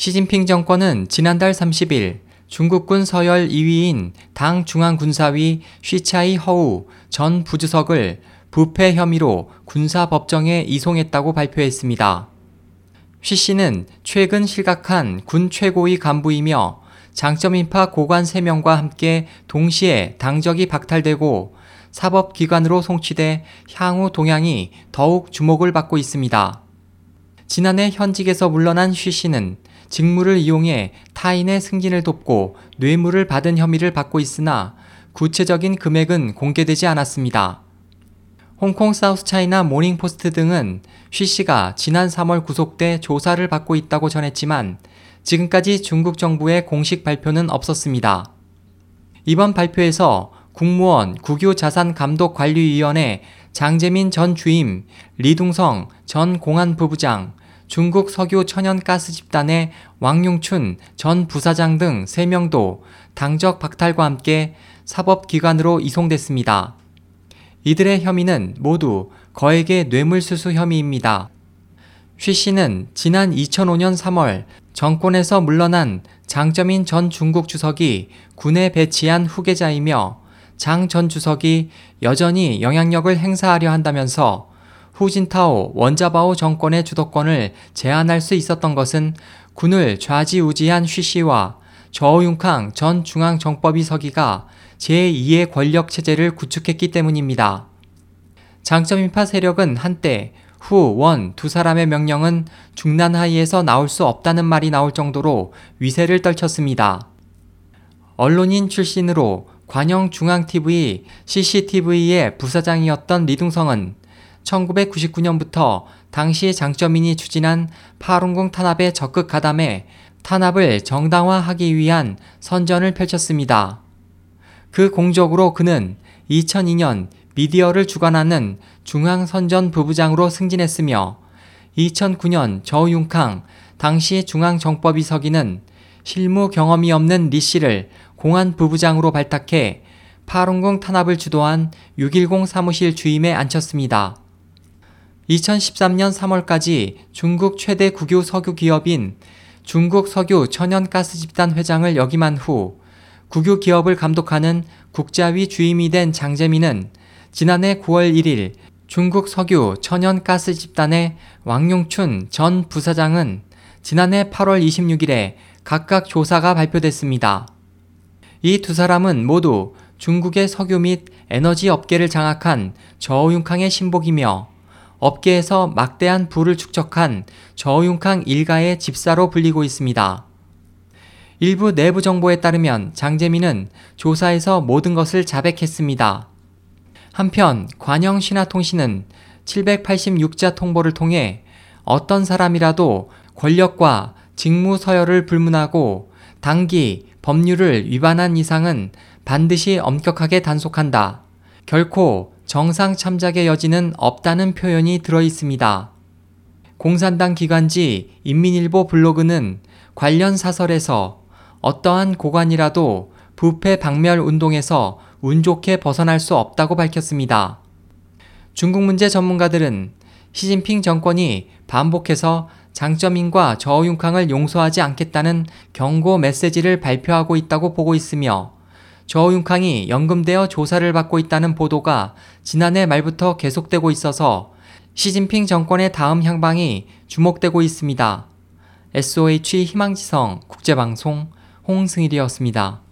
시진핑 정권은 지난달 30일 중국군 서열 2위인 당 중앙군사위 쉬차이 허우 전 부주석을 부패 혐의로 군사법정에 이송했다고 발표했습니다. 쉬 씨는 최근 실각한 군 최고위 간부이며 장점인파 고관 3명과 함께 동시에 당적이 박탈되고 사법기관으로 송치돼 향후 동향이 더욱 주목을 받고 있습니다. 지난해 현직에서 물러난 쉬 씨는 직무를 이용해 타인의 승진을 돕고 뇌물을 받은 혐의를 받고 있으나 구체적인 금액은 공개되지 않았습니다. 홍콩 사우스차이나 모닝포스트 등은 쉬 씨가 지난 3월 구속돼 조사를 받고 있다고 전했지만 지금까지 중국 정부의 공식 발표는 없었습니다. 이번 발표에서 국무원 국유자산감독관리위원회 장재민 전 주임, 리둥성 전 공안부부장, 중국 석유 천연가스 집단의 왕용춘 전 부사장 등 3명도 당적 박탈과 함께 사법기관으로 이송됐습니다. 이들의 혐의는 모두 거액의 뇌물수수 혐의입니다. 쉬 씨는 지난 2005년 3월 정권에서 물러난 장점인 전 중국 주석이 군에 배치한 후계자이며 장 전 주석이 여전히 영향력을 행사하려 한다면서 후진타오 원자바오 정권의 주도권을 제한할 수 있었던 것은 군을 좌지우지한 쉬씨와 저우융캉 전 중앙정법위 서기가 제2의 권력 체제를 구축했기 때문입니다. 장점인파 세력은 한때 후, 원 두 사람의 명령은 중난 하이에서 나올 수 없다는 말이 나올 정도로 위세를 떨쳤습니다. 언론인 출신으로 관영 중앙TV, CCTV의 부사장이었던 리둥성은 1999년부터 당시 장점인이 추진한 파룬궁 탄압에 적극 가담해 탄압을 정당화하기 위한 선전을 펼쳤습니다. 그 공적으로 그는 2002년 미디어를 주관하는 중앙선전 부부장으로 승진했으며 2009년 저윤캉 당시 중앙정법위 서기는 실무 경험이 없는 리 씨를 공안 부부장으로 발탁해 파룬궁 탄압을 주도한 610 사무실 주임에 앉혔습니다. 2013년 3월까지 중국 최대 국유 석유 기업인 중국 석유 천연가스 집단 회장을 역임한 후 국유 기업을 감독하는 국자위 주임이 된 장재민은 지난해 9월 1일 중국 석유 천연가스 집단의 왕용춘 전 부사장은 지난해 8월 26일에 각각 조사가 발표됐습니다. 이 두 사람은 모두 중국의 석유 및 에너지 업계를 장악한 저우융캉의 신복이며 업계에서 막대한 부를 축적한 저우융캉 일가의 집사로 불리고 있습니다. 일부 내부 정보에 따르면 장재민은 조사에서 모든 것을 자백했습니다. 한편 관영 신화통신은 786자 통보를 통해 어떤 사람이라도 권력과 직무 서열을 불문하고 당기 법률을 위반한 이상은 반드시 엄격하게 단속한다. 결코 정상 참작의 여지는 없다는 표현이 들어 있습니다. 공산당 기관지 인민일보 블로그는 관련 사설에서 어떠한 고관이라도 부패 박멸 운동에서 운 좋게 벗어날 수 없다고 밝혔습니다. 중국 문제 전문가들은 시진핑 정권이 반복해서 장점인과 저우융캉을 용서하지 않겠다는 경고 메시지를 발표하고 있다고 보고 있으며 저우융캉이 연금되어 조사를 받고 있다는 보도가 지난해 말부터 계속되고 있어서 시진핑 정권의 다음 향방이 주목되고 있습니다. SOH 희망지성 국제방송 홍승일이었습니다.